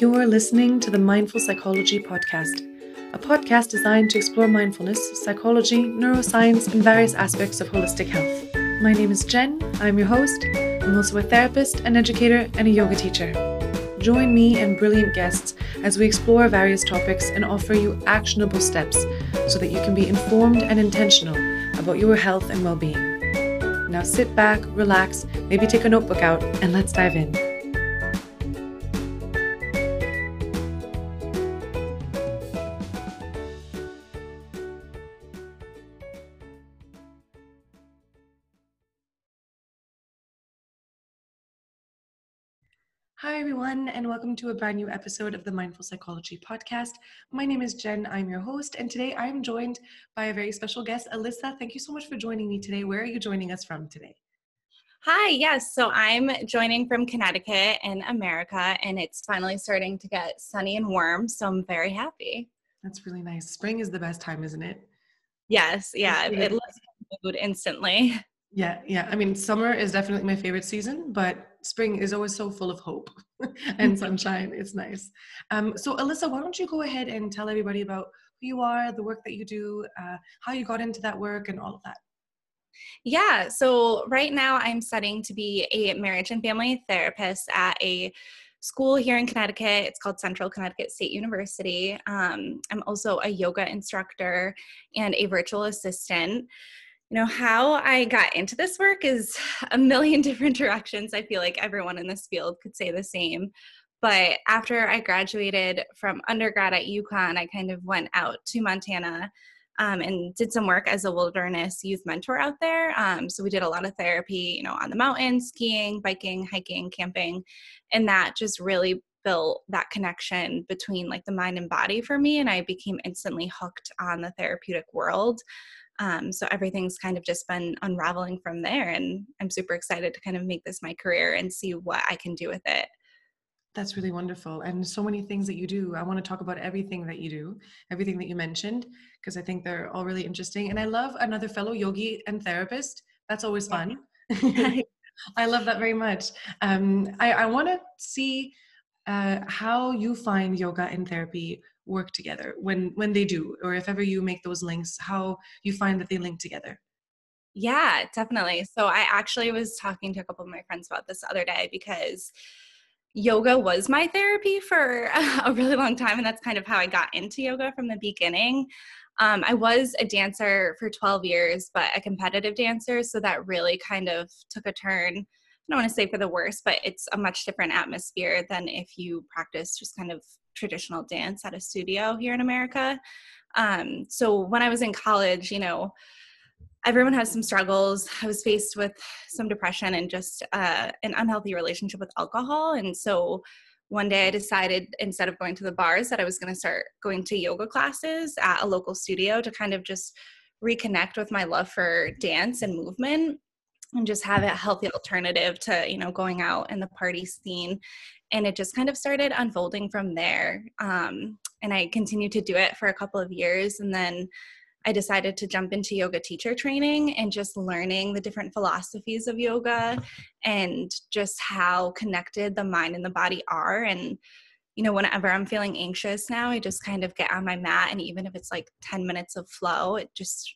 You're listening to the Mindful Psychology Podcast, a podcast designed to explore mindfulness, psychology, neuroscience, and various aspects of holistic health. My name is Jen. I'm your host. I'm also a therapist, an educator, and a yoga teacher. Join me and brilliant guests as we explore various topics and offer you actionable steps so that you can be informed and intentional about your health and well being. Now sit back, relax, maybe take a notebook out, and let's dive in. Everyone, and welcome to a brand new episode of the Mindful Psychology Podcast. My name is Jen, I'm your host, and today I'm joined by a very special guest, Alyssa. Thank you so much for joining me today. Where are you joining us from today? Hi, yes. So I'm joining from Connecticut in America, and it's finally starting to get sunny and warm. So I'm very happy. That's really nice. Spring is the best time, isn't it? Yes, yeah. It lifts mood instantly. Yeah, yeah. I mean, summer is definitely my favorite season, but spring is always so full of hope and sunshine. It's nice. Um, so, Alyssa, why don't you go ahead and tell everybody about who you are, the work that you do, uh, how you got into that work, and all of that? Yeah, so right now I'm studying to be a marriage and family therapist at a school here in Connecticut. It's called Central Connecticut State University. Um, I'm also a yoga instructor and a virtual assistant you know how i got into this work is a million different directions i feel like everyone in this field could say the same. But after i graduated from undergrad at UConn i kind of went out to montana um, and did some work as a wilderness youth mentor out there. Um, so we did a lot of therapy you know on the mountain skiing biking hiking camping and that just really built that connection between like the mind and body for me and i became instantly hooked on the therapeutic world um, so everything's kind of just been unraveling from there. And I'm super excited to kind of make this my career and see what I can do with it. That's really wonderful. And so many things that you do. I want to talk about everything that you do, everything that you mentioned, because I think they're all really interesting. And I love another fellow yogi and therapist. That's always fun. I love that very much. Um, I, I want to see uh, how you find yoga and therapy work together when when they do or if ever you make those links how you find that they link together? Yeah definitely. So i actually was talking to a couple of my friends about this other day because yoga was my therapy for a really long time and that's kind of how i got into yoga from the beginning. Um, i was a dancer for 12 years but a competitive dancer so that really kind of took a turn don't want to say for the worse, but it's a much different atmosphere than if you practice just kind of traditional dance at a studio here in America. Um, so when I was in college, you know, everyone has some struggles. I was faced with some depression and just uh, an unhealthy relationship with alcohol. And so one day I decided instead of going to the bars that I was going to start going to yoga classes at a local studio to kind of just reconnect with my love for dance and movement and just have a healthy alternative to you know going out in the party scene. And it just kind of started unfolding from there. Um, and i continued to do it for a couple of years and then i decided to jump into yoga teacher training and just learning the different philosophies of yoga and just how connected the mind and the body are. And you know whenever i'm feeling anxious now i just kind of get on my mat and even if it's like 10 minutes of flow it just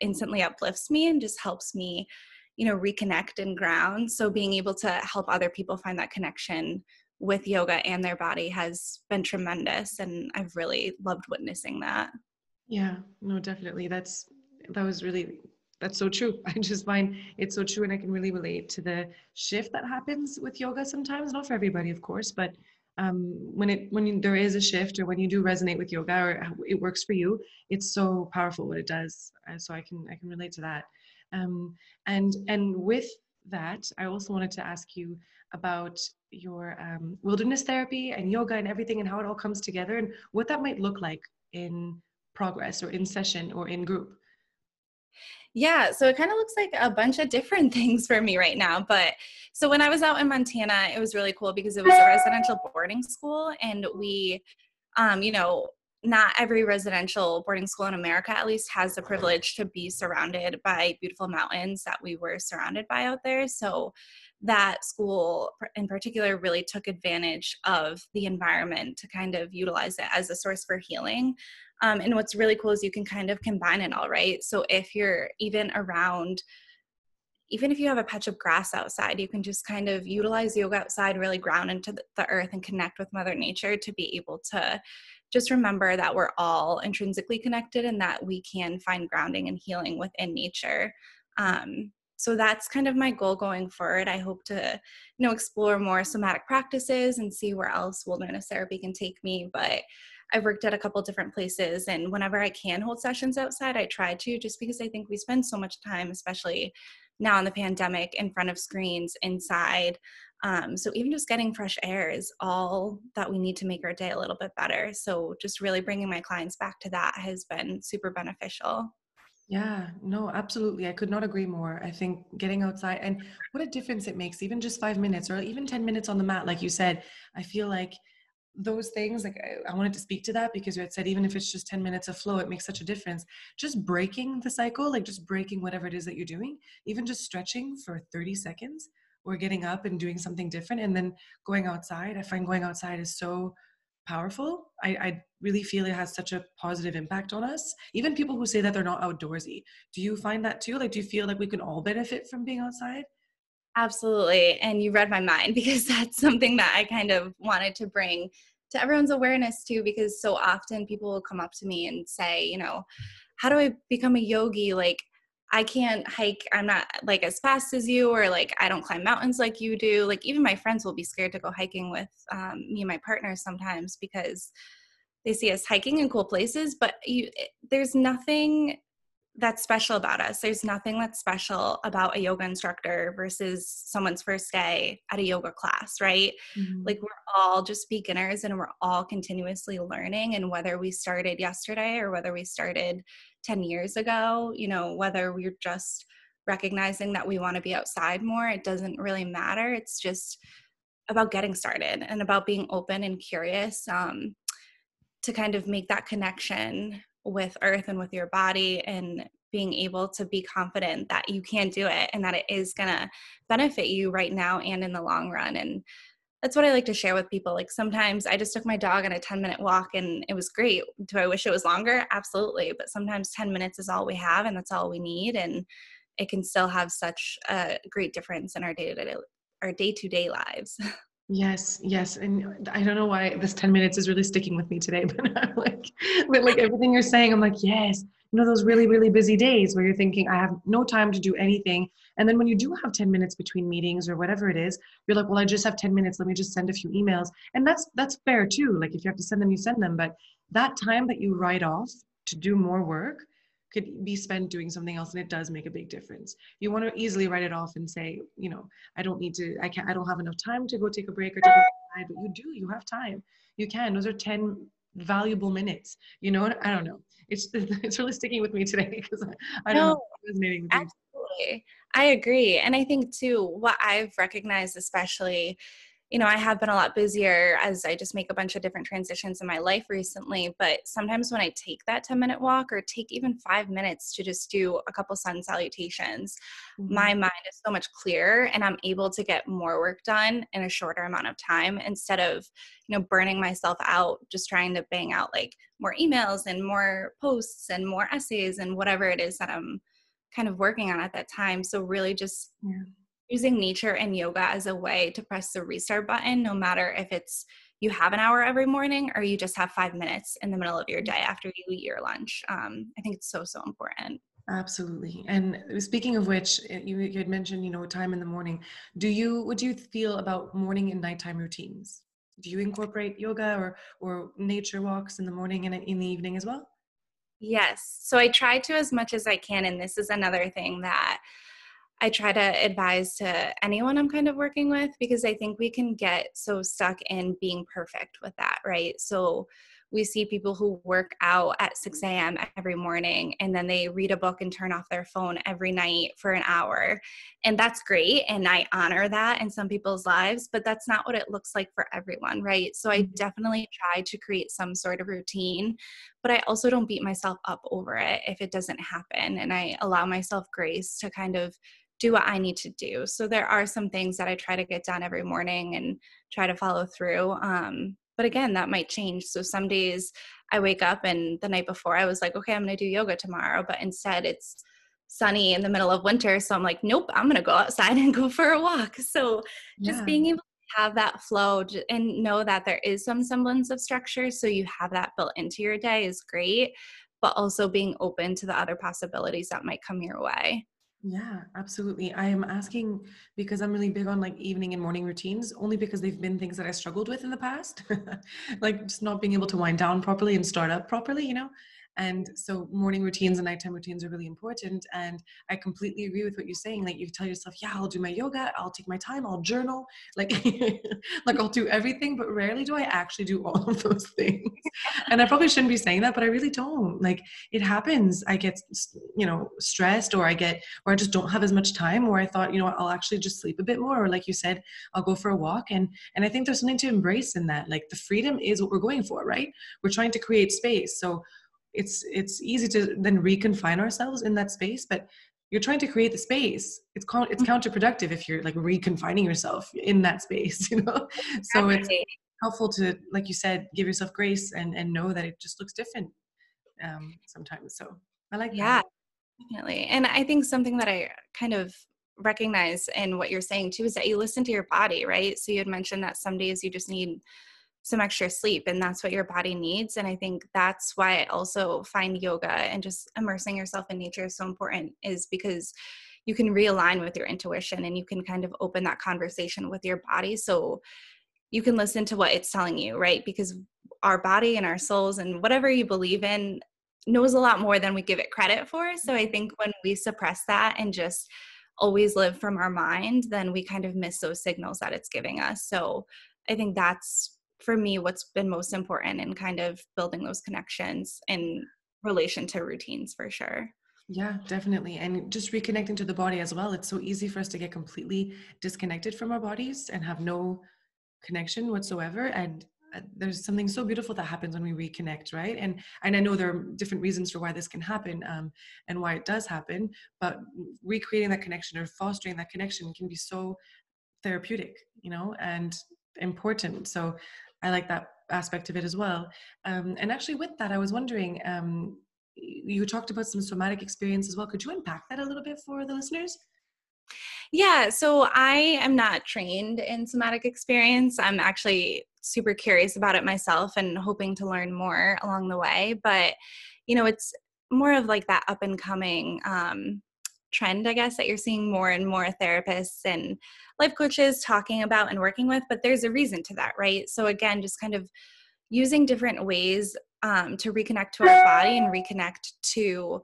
instantly uplifts me and just helps me you know reconnect and ground. So being able to help other people find that connection with yoga and their body has been tremendous and i've really loved witnessing that. Yeah no definitely. That's that was really that's so true. I just find it's so true and i can really relate to the shift that happens with yoga sometimes. Not for everybody of course but um, when it when you, there is a shift or when you do resonate with yoga or it works for you it's so powerful what it does. Uh, so i can i can relate to that um, and and with that, I also wanted to ask you about your um, wilderness therapy and yoga and everything and how it all comes together and what that might look like in progress or in session or in group. Yeah, so it kind of looks like a bunch of different things for me right now. But so when I was out in Montana, it was really cool because it was a residential boarding school and we, um, you know, not every residential boarding school in America, at least, has the privilege to be surrounded by beautiful mountains that we were surrounded by out there. So, that school in particular really took advantage of the environment to kind of utilize it as a source for healing. Um, and what's really cool is you can kind of combine it all, right? So, if you're even around even if you have a patch of grass outside, you can just kind of utilize yoga outside, really ground into the earth and connect with Mother Nature to be able to just remember that we're all intrinsically connected and that we can find grounding and healing within nature. Um, so that's kind of my goal going forward. I hope to, you know, explore more somatic practices and see where else wilderness therapy can take me. But I've worked at a couple different places, and whenever I can hold sessions outside, I try to, just because I think we spend so much time, especially now in the pandemic, in front of screens, inside. Um, so even just getting fresh air is all that we need to make our day a little bit better. So just really bringing my clients back to that has been super beneficial. Yeah, no, absolutely. I could not agree more. I think getting outside and what a difference it makes, even just five minutes or even 10 minutes on the mat, like you said. I feel like those things, like I, I wanted to speak to that because you had said, even if it's just 10 minutes of flow, it makes such a difference. Just breaking the cycle, like just breaking whatever it is that you're doing, even just stretching for 30 seconds or getting up and doing something different and then going outside i find going outside is so powerful. I, I really feel it has such a positive impact on us. Even people who say that they're not outdoorsy do you find that too? Like do you feel like we can all benefit from being outside? Absolutely and you read my mind because that's something that i kind of wanted to bring to everyone's awareness too because so often people will come up to me and say you know how do i become a yogi? Like I can't hike. I'm not like as fast as you, or like I don't climb mountains like you do. Like even my friends will be scared to go hiking with um, me and my partner sometimes because they see us hiking in cool places. But you, there's nothing that's special about us. There's nothing that's special about a yoga instructor versus someone's first day at a yoga class, right? Mm-hmm. Like we're all just beginners and we're all continuously learning. And whether we started yesterday or whether we started 10 years ago, you know, whether we're just recognizing that we want to be outside more, it doesn't really matter. It's just about getting started and about being open and curious um, to kind of make that connection with earth and with your body and being able to be confident that you can do it and that it is going to benefit you right now and in the long run and that's what I like to share with people. Like sometimes I just took my dog on a 10 minute walk and it was great. Do I wish it was longer? Absolutely. But sometimes 10 minutes is all we have and that's all we need. And it can still have such a great difference in our day to day, our day to day lives. Yes, yes. And I don't know why this 10 minutes is really sticking with me today, but I'm like, but like everything you're saying, I'm like, yes, you know, those really, really busy days where you're thinking, I have no time to do anything. And then when you do have 10 minutes between meetings or whatever it is, you're like, well, I just have 10 minutes. Let me just send a few emails. And that's, that's fair too. Like if you have to send them, you send them. But that time that you write off to do more work could be spent doing something else and it does make a big difference. You want to easily write it off and say you know i don't need to i can't i don't have enough time to go take a break or to go outside but you do you have time. You can those are 10 valuable minutes you know i don't know. It's it's really sticking with me today because I, I don't no, know resonating with absolutely. I agree and i think too what i've recognized especially you know, I have been a lot busier as I just make a bunch of different transitions in my life recently. But sometimes when I take that 10 minute walk or take even five minutes to just do a couple sun salutations, mm-hmm. my mind is so much clearer and I'm able to get more work done in a shorter amount of time instead of, you know, burning myself out just trying to bang out like more emails and more posts and more essays and whatever it is that I'm kind of working on at that time. So really just yeah using nature and yoga as a way to press the restart button, no matter if it's you have an hour every morning or you just have five minutes in the middle of your day after you eat your lunch. Um, I think it's so, so important. Absolutely. And speaking of which, eh, you, you had mentioned, you know, time in the morning. Do you, what do you feel about morning and nighttime routines? Do you incorporate yoga or, or nature walks in the morning and in the evening as well? Yes. So I try to as much as I can. And this is another thing that I try to advise to anyone I'm kind of working with because I think we can get so stuck in being perfect with that, right? So we see people who work out at 6 a.m. every morning and then they read a book and turn off their phone every night for an hour. And that's great. And I honor that in some people's lives, but that's not what it looks like for everyone, right? So I mm-hmm. definitely try to create some sort of routine, but I also don't beat myself up over it if it doesn't happen. And I allow myself grace to kind of do what I need to do. So there are some things that I try to get done every morning and try to follow through. Um, but again, that might change. So some days I wake up and the night before I was like, okay, I'm going to do yoga tomorrow. But instead it's sunny in the middle of winter. So I'm like, nope, I'm going to go outside and go for a walk. So just yeah. being able to have that flow and know that there is some semblance of structure. So you have that built into your day is great. But also being open to the other possibilities that might come your way. Yeah, absolutely. I am asking because I'm really big on like evening and morning routines, only because they've been things that I struggled with in the past, like just not being able to wind down properly and start up properly, you know. And so morning routines and nighttime routines are really important. And I completely agree with what you're saying. Like you tell yourself, yeah, I'll do my yoga, I'll take my time, I'll journal, like like I'll do everything, but rarely do I actually do all of those things. and I probably shouldn't be saying that, but I really don't. Like it happens. I get you know stressed or I get or I just don't have as much time or I thought, you know I'll actually just sleep a bit more. Or like you said, I'll go for a walk. And and I think there's something to embrace in that. Like the freedom is what we're going for, right? We're trying to create space. So it's it's easy to then reconfine ourselves in that space but you're trying to create the space. It's called it's mm-hmm. counterproductive if you're like reconfining yourself in that space you know? So it's helpful to like you said give yourself grace and and know that it just looks different um sometimes. So i like yeah that. definitely. And i think something that i kind of recognize in what you're saying too is that you listen to your body right? So you had mentioned that some days you just need some extra sleep and that's what your body needs and i think that's why i also find yoga and just immersing yourself in nature is so important is because you can realign with your intuition and you can kind of open that conversation with your body so you can listen to what it's telling you right? Because our body and our souls and whatever you believe in knows a lot more than we give it credit for so i think when we suppress that and just always live from our mind then we kind of miss those signals that it's giving us so i think that's for me what's been most important in kind of building those connections in relation to routines for sure. Yeah definitely and just reconnecting to the body as well. It's so easy for us to get completely disconnected from our bodies and have no connection whatsoever and uh, there's something so beautiful that happens when we reconnect right? And and i know there are different reasons for why this can happen um, and why it does happen but recreating that connection or fostering that connection can be so therapeutic you know and important. So I like that aspect of it as well. Um, and actually, with that, I was wondering, um, you talked about some somatic experience as well. Could you unpack that a little bit for the listeners? Yeah, so I am not trained in somatic experience. I'm actually super curious about it myself and hoping to learn more along the way. But, you know, it's more of like that up and coming um, trend, I guess, that you're seeing more and more therapists and life coaches talking about and working with, but there's a reason to that, right? So, again, just kind of using different ways um, to reconnect to our body and reconnect to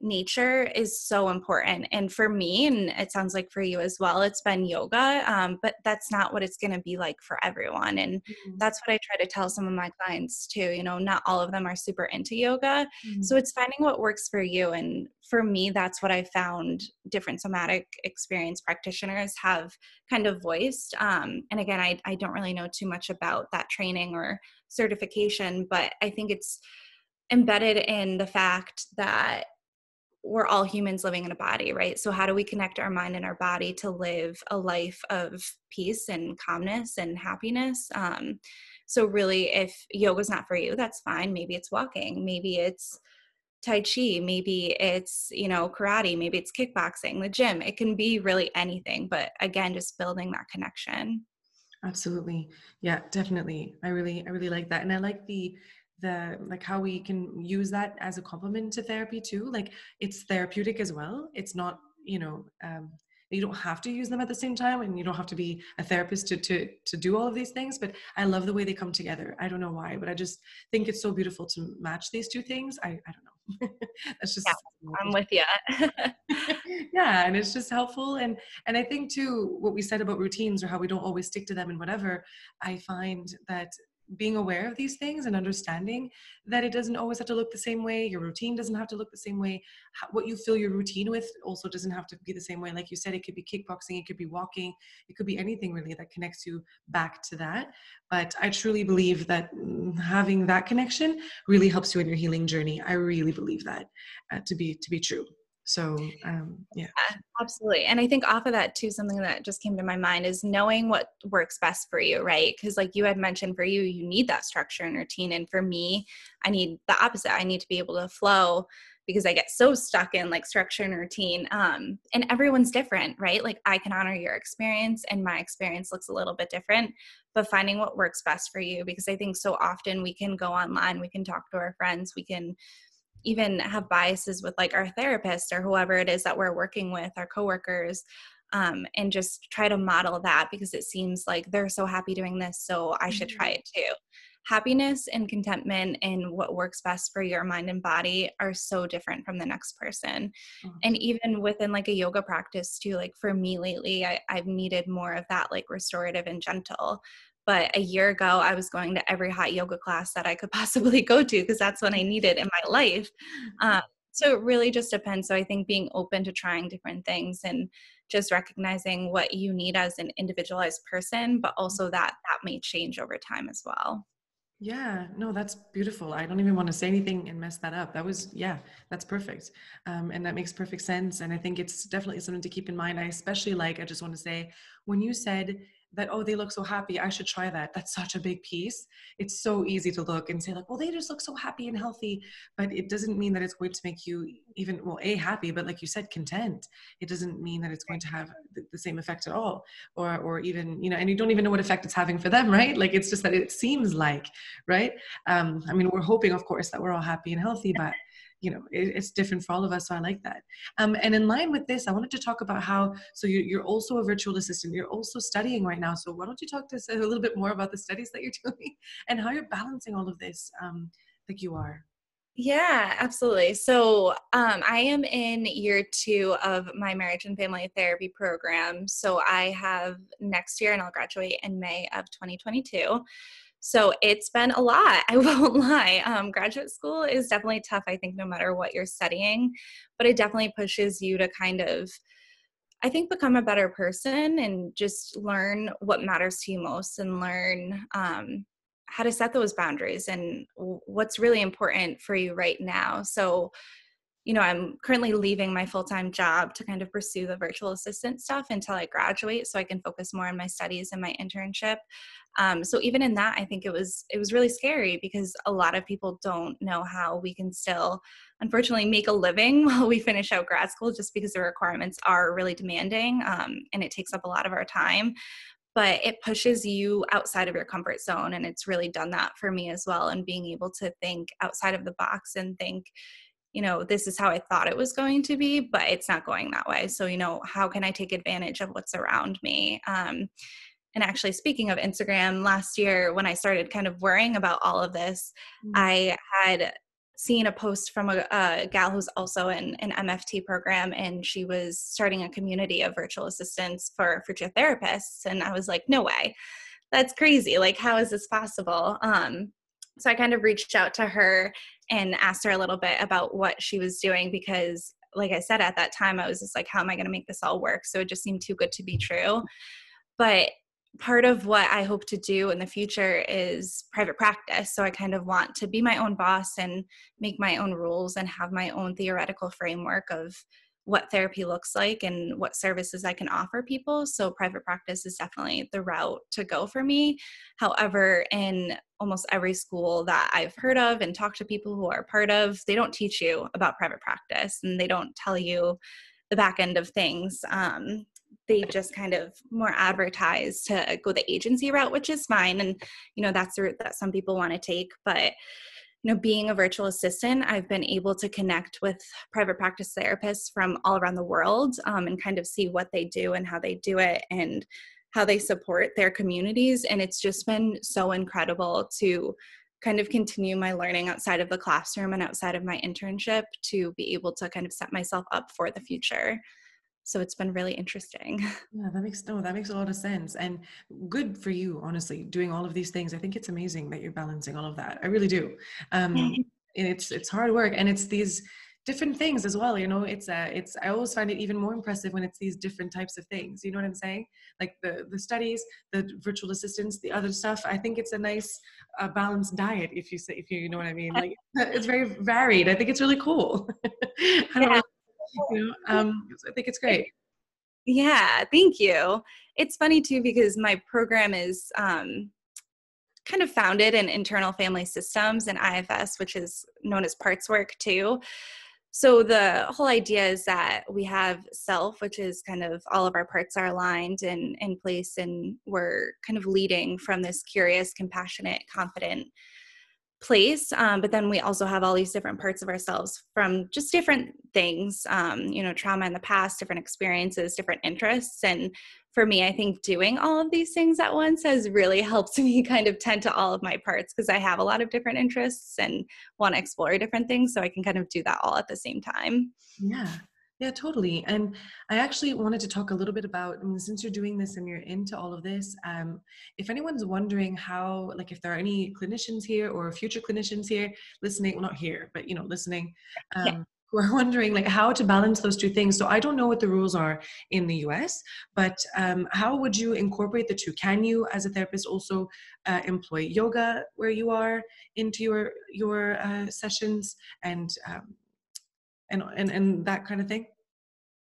nature is so important. And for me, and it sounds like for you as well, it's been yoga, um, but that's not what it's going to be like for everyone. And mm-hmm. that's what I try to tell some of my clients too. You know, not all of them are super into yoga. Mm-hmm. So it's finding what works for you. And for me, that's what I found different somatic experience practitioners have kind of voiced. Um, and again, I, I don't really know too much about that training or certification, but I think it's embedded in the fact that we're all humans living in a body, right? So, how do we connect our mind and our body to live a life of peace and calmness and happiness? Um, so, really, if yoga's not for you, that's fine. Maybe it's walking, maybe it's tai chi, maybe it's, you know, karate, maybe it's kickboxing, the gym. It can be really anything, but again, just building that connection. Absolutely. Yeah, definitely. I really, I really like that. And I like the, the like how we can use that as a complement to therapy too like it's therapeutic as well. It's not you know um, you don't have to use them at the same time and you don't have to be a therapist to to to do all of these things but i love the way they come together. I don't know why but i just think it's so beautiful to match these two things. I i don't know. That's just yeah, i'm with you yeah and it's just helpful and and i think too what we said about routines or how we don't always stick to them and whatever i find that being aware of these things and understanding that it doesn't always have to look the same way your routine doesn't have to look the same way what you fill your routine with also doesn't have to be the same way. Like you said it could be kickboxing it could be walking it could be anything really that connects you back to that. But i truly believe that mm, having that connection really helps you in your healing journey. I really believe that uh, to be to be true so um, yeah. yeah. absolutely and i think off of that too something that just came to my mind is knowing what works best for you right because like you had mentioned for you you need that structure and routine and for me i need the opposite i need to be able to flow because i get so stuck in like structure and routine um, and everyone's different right like i can honor your experience and my experience looks a little bit different but finding what works best for you because i think so often we can go online we can talk to our friends we can even have biases with like our therapist or whoever it is that we're working with, our coworkers, um, and just try to model that because it seems like they're so happy doing this, so I should try mm-hmm. it too. Happiness and contentment and what works best for your mind and body are so different from the next person. Mm-hmm. And even within like a yoga practice too, like for me lately, I, I've needed more of that like restorative and gentle but a year ago, I was going to every hot yoga class that I could possibly go to because that's what I needed in my life. Mm-hmm. Um, so it really just depends. So I think being open to trying different things and just recognizing what you need as an individualized person, but also mm-hmm. that that may change over time as well. Yeah, no, that's beautiful. I don't even want to say anything and mess that up. That was, yeah, that's perfect. Um, and that makes perfect sense. And I think it's definitely something to keep in mind. I especially like, I just want to say, when you said that oh they look so happy i should try that. That's such a big piece. It's so easy to look and say like well they just look so happy and healthy but it doesn't mean that it's going to make you even well a happy but like you said content. It doesn't mean that it's going to have the same effect at all or or even you know and you don't even know what effect it's having for them right? Like it's just that it seems like right? Um i mean we're hoping of course that we're all happy and healthy but you know it, it's different for all of us so i like that um, and in line with this i wanted to talk about how so you, you're also a virtual assistant you're also studying right now so why don't you talk to us a little bit more about the studies that you're doing and how you're balancing all of this um, like you are yeah, absolutely. So um, I am in year two of my marriage and family therapy program. So I have next year, and I'll graduate in May of 2022. So it's been a lot. I won't lie. Um, graduate school is definitely tough, I think, no matter what you're studying, but it definitely pushes you to kind of, I think, become a better person and just learn what matters to you most and learn um, how to set those boundaries and what's really important for you right now. So, you know, I'm currently leaving my full time job to kind of pursue the virtual assistant stuff until I graduate so I can focus more on my studies and my internship. Um, so even in that, I think it was it was really scary because a lot of people don't know how we can still, unfortunately, make a living while we finish out grad school, just because the requirements are really demanding um, and it takes up a lot of our time. But it pushes you outside of your comfort zone, and it's really done that for me as well. And being able to think outside of the box and think, you know, this is how I thought it was going to be, but it's not going that way. So, you know, how can I take advantage of what's around me? Um, and actually speaking of instagram last year when i started kind of worrying about all of this mm-hmm. i had seen a post from a, a, gal who's also in an mft program and she was starting a community of virtual assistants for for therapists and i was like no way that's crazy like how is this possible um so i kind of reached out to her and asked her a little bit about what she was doing because like i said at that time i was just like how am i going to make this all work so it just seemed too good to be true but part of what I hope to do in the future is private practice. So I kind of want to be my own boss and make my own rules and have my own theoretical framework of what therapy looks like and what services I can offer people. So private practice is definitely the route to go for me. However, in almost every school that I've heard of and talked to people who are part of, they don't teach you about private practice and they don't tell you the back end of things. Um, they just kind of more advertise to go the agency route, which is fine. And, you know, that's the route that some people want to take. But, you know, being a virtual assistant, I've been able to connect with private practice therapists from all around the world um, and kind of see what they do and how they do it and how they support their communities. And it's just been so incredible to kind of continue my learning outside of the classroom and outside of my internship to be able to kind of set myself up for the future. So it's been really interesting. Yeah, that makes no, that makes a lot of sense. And good for you, honestly, doing all of these things. I think it's amazing that you're balancing all of that. I really do. Um, and it's it's hard work and it's these different things as well you know it's uh it's i always find it even more impressive when it's these different types of things you know what i'm saying like the the studies the virtual assistants the other stuff i think it's a nice uh, balanced diet if you say if you, you know what i mean like it's very varied i think it's really cool I don't yeah. You know, um, i think it's great. Yeah thank you. It's funny too because my program is um kind of founded in internal family systems and ifs which is known as parts work too. So the whole idea is that we have self which is kind of all of our parts are aligned and in place and we're kind of leading from this curious compassionate confident place um, but then we also have all these different parts of ourselves from just different things um, you know trauma in the past different experiences different interests. And for me i think doing all of these things at once has really helped me kind of tend to all of my parts because i have a lot of different interests and want to explore different things so i can kind of do that all at the same time. Yeah yeah, totally. And I actually wanted to talk a little bit about, I mean, since you're doing this and you're into all of this, um, if anyone's wondering how, like, if there are any clinicians here or future clinicians here listening, well, not here, but, you know, listening, um, yeah. who are wondering, like, how to balance those two things. So I don't know what the rules are in the US, but um, how would you incorporate the two? Can you, as a therapist, also uh, employ yoga where you are into your, your uh, sessions and, um, and and and that kind of thing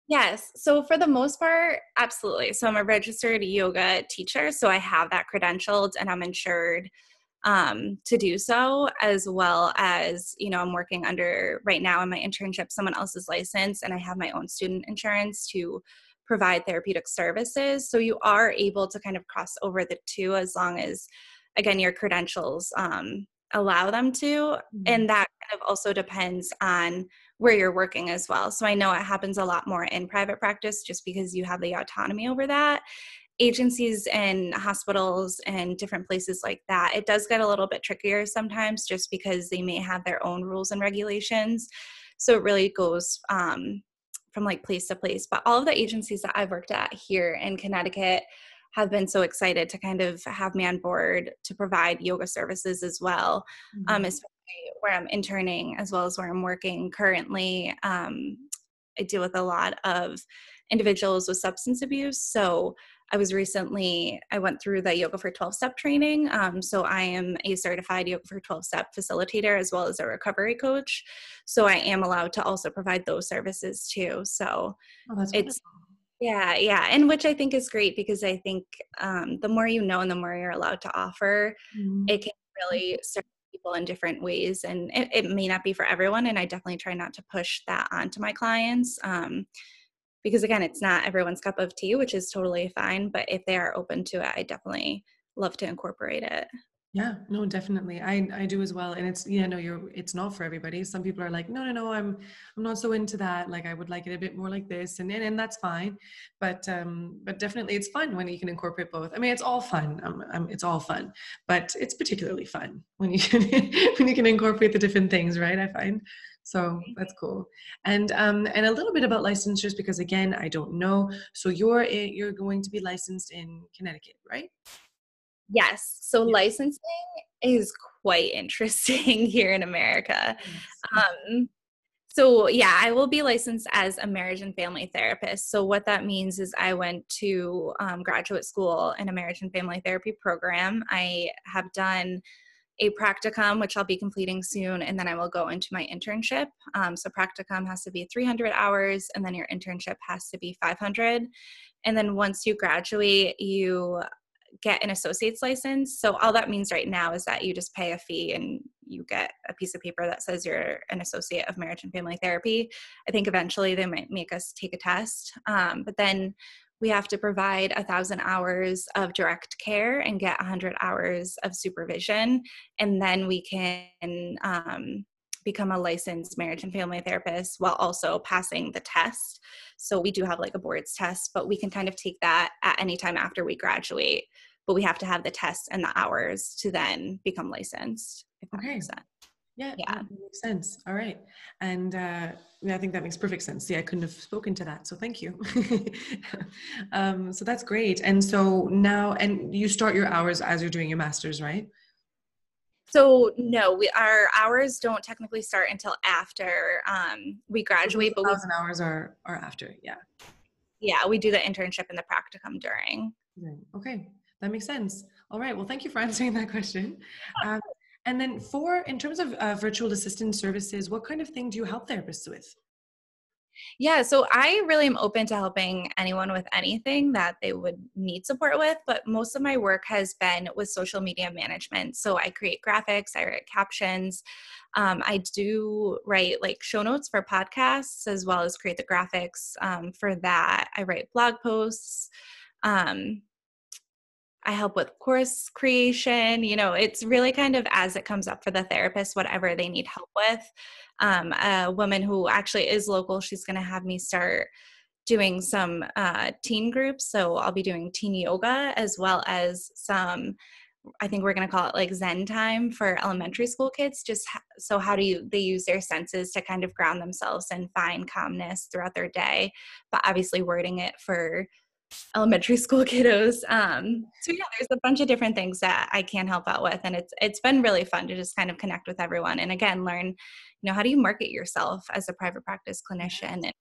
yes so for the most part absolutely so i'm a registered yoga teacher so i have that credentialed and i'm insured um, to do so as well as you know i'm working under right now in my internship someone else's license and i have my own student insurance to provide therapeutic services so you are able to kind of cross over the two as long as again your credentials um, allow them to mm-hmm. and that kind of also depends on where you're working as well. So I know it happens a lot more in private practice just because you have the autonomy over that. Agencies and hospitals and different places like that, it does get a little bit trickier sometimes just because they may have their own rules and regulations. So it really goes um, from like place to place. But all of the agencies that I've worked at here in Connecticut have been so excited to kind of have me on board to provide yoga services as well, um, mm-hmm. um, especially where I'm interning as well as where I'm working currently. Um, I deal with a lot of individuals with substance abuse. So I was recently, I went through the Yoga for 12 step training. Um, so I am a certified Yoga for 12 step facilitator as well as a recovery coach. So I am allowed to also provide those services too. So oh, it's, wonderful. yeah, yeah. And which I think is great because I think um, the more you know and the more you're allowed to offer, mm-hmm. it can really serve people in different ways and it, it, may not be for everyone and i definitely try not to push that onto my clients um, because again it's not everyone's cup of tea which is totally fine but if they are open to it i definitely love to incorporate it yeah, no, definitely. I I do as well. And it's yeah, no, you're it's not for everybody. Some people are like, no, no, no, I'm I'm not so into that. Like I would like it a bit more like this and and, and that's fine. But um but definitely it's fun when you can incorporate both. I mean it's all fun. Um, um it's all fun. But it's particularly fun when you can when you can incorporate the different things, right? I find. So that's cool. And um, and a little bit about licensures because again, I don't know. So you're you're going to be licensed in Connecticut, right? Yes. So yeah. licensing is quite interesting here in America. Um, so, yeah, I will be licensed as a marriage and family therapist. So, what that means is I went to um, graduate school in a marriage and family therapy program. I have done a practicum, which I'll be completing soon, and then I will go into my internship. Um, so, practicum has to be 300 hours, and then your internship has to be 500. And then once you graduate, you get an associate's license. So all that means right now is that you just pay a fee and you get a piece of paper that says you're an associate of marriage and family therapy. I think eventually they might make us take a test, um, but then we have to provide a thousand hours of direct care and get a 100 hours of supervision, and then we can um, become a licensed marriage and family therapist while also passing the test. So we do have like a boards test, but we can kind of take that at any time after we graduate. But we have to have the test and the hours to then become licensed, if that okay. makes sense. Yeah, Yeah. that makes sense. All right. And uh, yeah, I think that makes perfect sense. See, I couldn't have spoken to that. So thank you. um, so that's great. And so now, and you start your hours as you're doing your master's, right? So no, we our hours don't technically start until after um, we graduate, but thousand hours are, are after. Yeah. yeah, we do the internship and the practicum during. Okay. That makes sense. All right. Well, thank you for answering that question. Um, and then for, in terms of uh, virtual assistant services, what kind of thing do you help therapists with? Yeah, so I really am open to helping anyone with anything that they would need support with, but most of my work has been with social media management. So I create graphics, I write captions, um, I do write like show notes for podcasts as well as create the graphics um, for that. I write blog posts. Um, I help with course creation. You know, it's really kind of as it comes up for the therapist, whatever they need help with. Um, a woman who actually is local, she's going to have me start doing some uh, teen groups. So I'll be doing teen yoga as well as some. I think we're going to call it like Zen time for elementary school kids. Just ha- so how do you they use their senses to kind of ground themselves and find calmness throughout their day, but obviously wording it for elementary school kiddos. Um, so yeah, there's a bunch of different things that I can help out with, and it's it's been really fun to just kind of connect with everyone, and again, learn, you know, how do you market yourself as a private practice clinician, and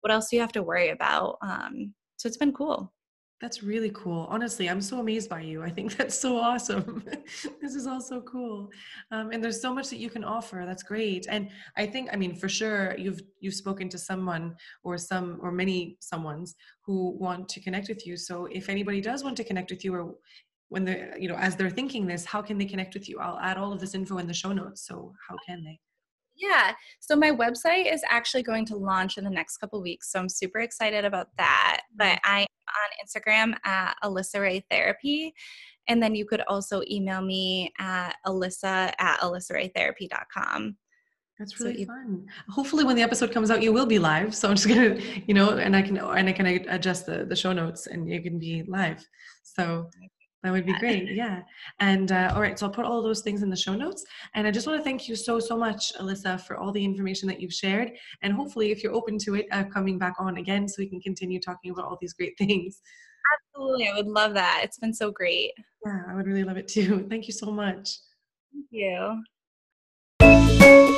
what else do you have to worry about? Um, so it's been cool. That's really cool. Honestly, I'm so amazed by you. I think that's so awesome. this is all so cool. Um, and there's so much that you can offer. That's great. And I think, I mean, for sure, you've you've spoken to someone or some or many someone's who want to connect with you. So if anybody does want to connect with you or when they're, you know, as they're thinking this, how can they connect with you? I'll add all of this info in the show notes. So how can they? Yeah. So my website is actually going to launch in the next couple weeks. So I'm super excited about that. But mm-hmm. I am on Instagram at Alyssa Rae Therapy. And then you could also email me at alyssa at alyssaraetherapy.com. That's So really you- fun. Hopefully, when the episode comes out, you will be live. So I'm just gonna, you know, and I can and I can adjust the the show notes, and you can be live. So that would be great. Yeah. And uh, all right, so I'll put all those things in the show notes. And I just want to thank you so so much, Alyssa, for all the information that you've shared. And hopefully, if you're open to it, uh, coming back on again, so we can continue talking about all these great things. Absolutely. I would love that. It's been so great. Yeah, I would really love it too. Thank you so much. Thank you.